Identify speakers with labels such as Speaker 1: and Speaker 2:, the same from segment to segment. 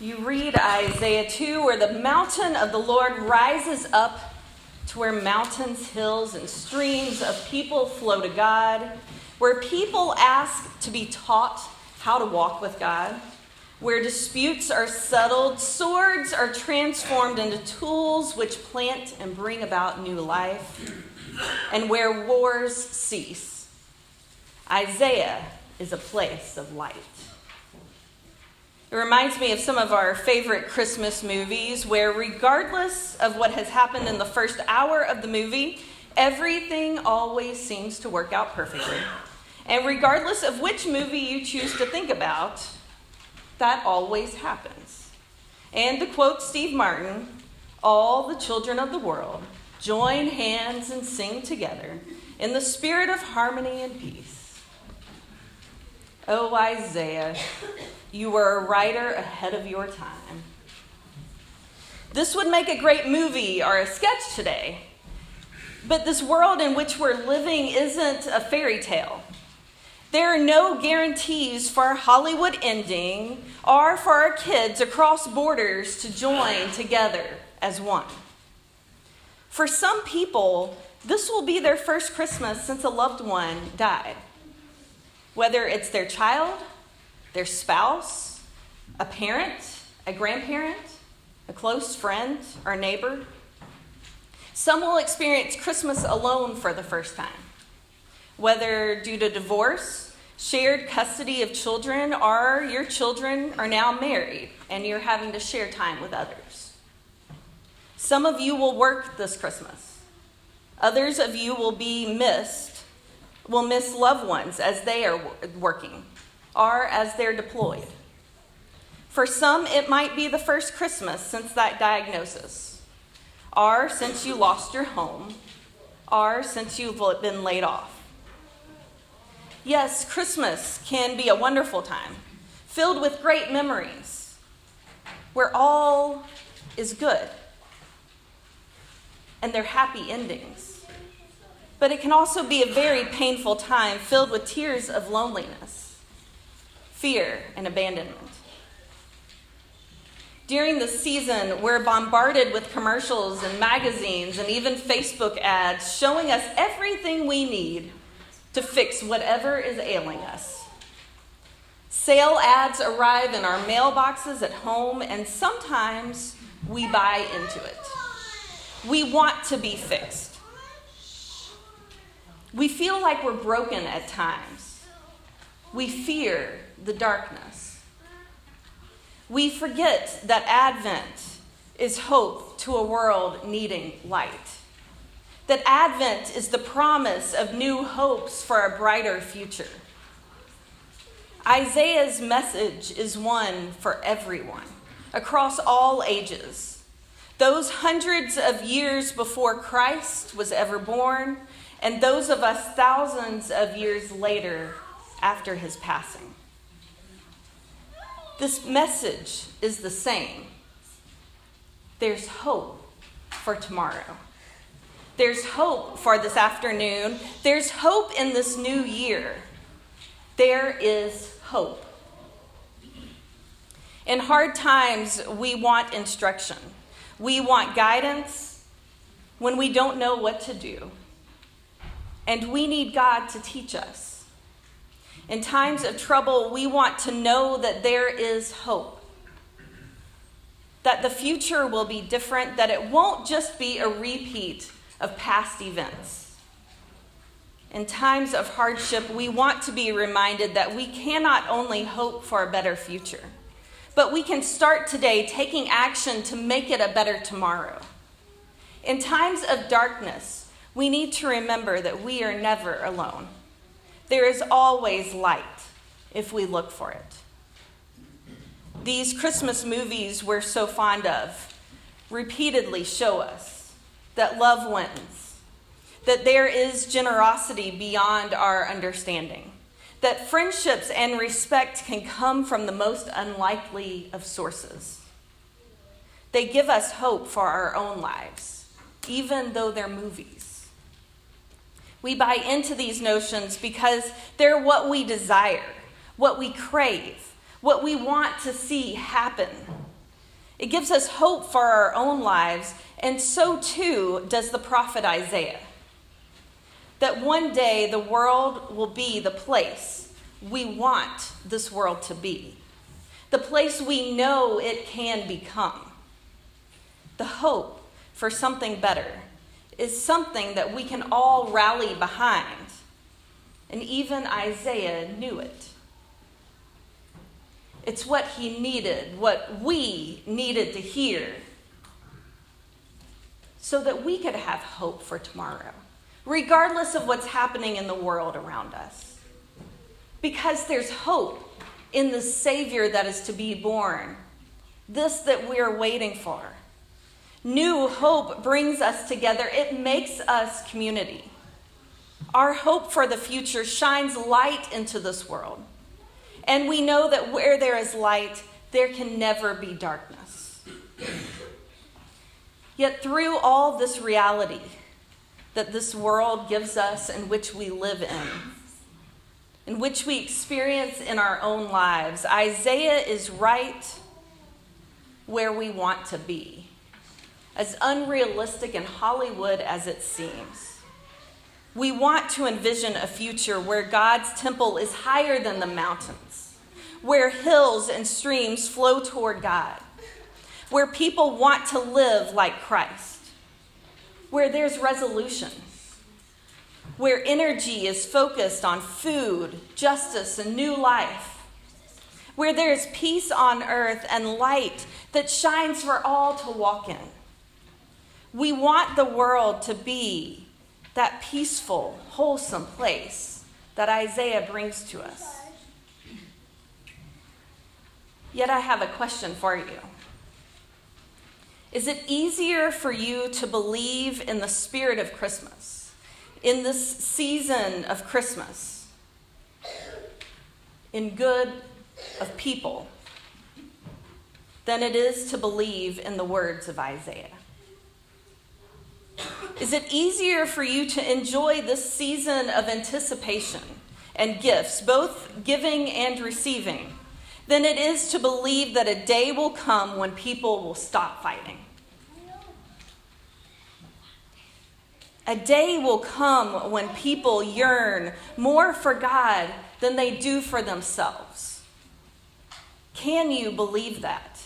Speaker 1: You read Isaiah 2, where the mountain of the Lord rises up to where mountains, hills, and streams of people flow to God, where people ask to be taught how to walk with God, where disputes are settled, swords are transformed into tools which plant and bring about new life, and where wars cease. Isaiah is a place of light. It reminds me of some of our favorite Christmas movies where, regardless of what has happened in the first hour of the movie, everything always seems to work out perfectly. And regardless of which movie you choose to think about, that always happens. And to quote Steve Martin, all the children of the world join hands and sing together in the spirit of harmony and peace. Oh, Isaiah, you were a writer ahead of your time. This would make a great movie or a sketch today. But this world in which we're living isn't a fairy tale. There are no guarantees for a Hollywood ending or for our kids across borders to join together as one. For some people, this will be their first Christmas since a loved one died. Whether it's their child, their spouse, a parent, a grandparent, a close friend, or neighbor. Some will experience Christmas alone for the first time, whether due to divorce, shared custody of children, or your children are now married and you're having to share time with others. Some of you will work this Christmas. Others of you will be missed, will miss loved ones as they are working or as they're deployed. For some, it might be the first Christmas since that diagnosis, or since you lost your home, or since you've been laid off. Yes, Christmas can be a wonderful time, filled with great memories, where all is good and they're happy endings. But it can also be a very painful time filled with tears of loneliness fear, and abandonment. During the season, we're bombarded with commercials and magazines and even Facebook ads showing us everything we need to fix whatever is ailing us. Sale ads arrive in our mailboxes at home, and sometimes we buy into it. We want to be fixed. We feel like we're broken at times. We fear the darkness. We forget that Advent is hope to a world needing light. That Advent is the promise of new hopes for a brighter future. Isaiah's message is one for everyone, across all ages. Those hundreds of years before Christ was ever born, and those of us thousands of years later after his passing. This message is the same. There's hope for tomorrow. There's hope for this afternoon. There's hope in this new year. There is hope. In hard times, we want instruction. We want guidance when we don't know what to do. And we need God to teach us. In times of trouble, we want to know that there is hope, that the future will be different, that it won't just be a repeat of past events. In times of hardship, we want to be reminded that we cannot only hope for a better future, but we can start today taking action to make it a better tomorrow. In times of darkness, we need to remember that we are never alone. There is always light if we look for it. These Christmas movies we're so fond of repeatedly show us that love wins, that there is generosity beyond our understanding, that friendships and respect can come from the most unlikely of sources. They give us hope for our own lives, even though they're movies. We buy into these notions because they're what we desire, what we crave, what we want to see happen. It gives us hope for our own lives, and so too does the prophet Isaiah. That one day the world will be the place we want this world to be, the place we know it can become. The hope for something better is something that we can all rally behind, and even Isaiah knew it. It's what he needed, what we needed to hear, so that we could have hope for tomorrow, regardless of what's happening in the world around us. Because there's hope in the Savior that is to be born, this that we're waiting for. New hope brings us together, it makes us community. Our hope for the future shines light into this world. And we know that where there is light, there can never be darkness. Yet, through all this reality that this world gives us and which we live in, in which we experience in our own lives, Isaiah is right where we want to be, as unrealistic in Hollywood as it seems. We want to envision a future where God's temple is higher than the mountains, where hills and streams flow toward God, where people want to live like Christ, where there's resolution, where energy is focused on food, justice, and new life, where there is peace on earth and light that shines for all to walk in. We want the world to be that peaceful, wholesome place that Isaiah brings to us. Yet I have a question for you. Is it easier for you to believe in the spirit of Christmas, in this season of Christmas, in good of people, than it is to believe in the words of Isaiah? Is it easier for you to enjoy this season of anticipation and gifts, both giving and receiving, than it is to believe that a day will come when people will stop fighting? A day will come when people yearn more for God than they do for themselves. Can you believe that?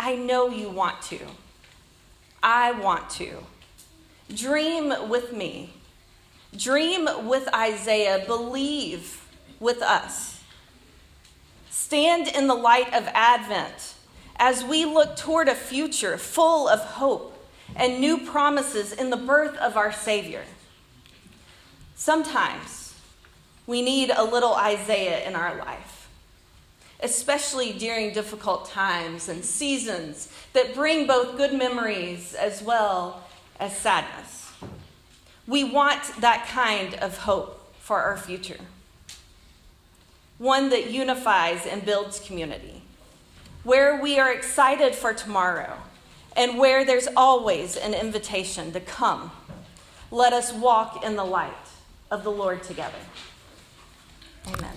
Speaker 1: I know you want to. I want to. Dream with me. Dream with Isaiah. Believe with us. Stand in the light of Advent as we look toward a future full of hope and new promises in the birth of our Savior. Sometimes we need a little Isaiah in our life, especially during difficult times and seasons that bring both good memories as well as sadness. We want that kind of hope for our future, one that unifies and builds community, where we are excited for tomorrow and where there's always an invitation to come. Let us walk in the light of the Lord together. Amen.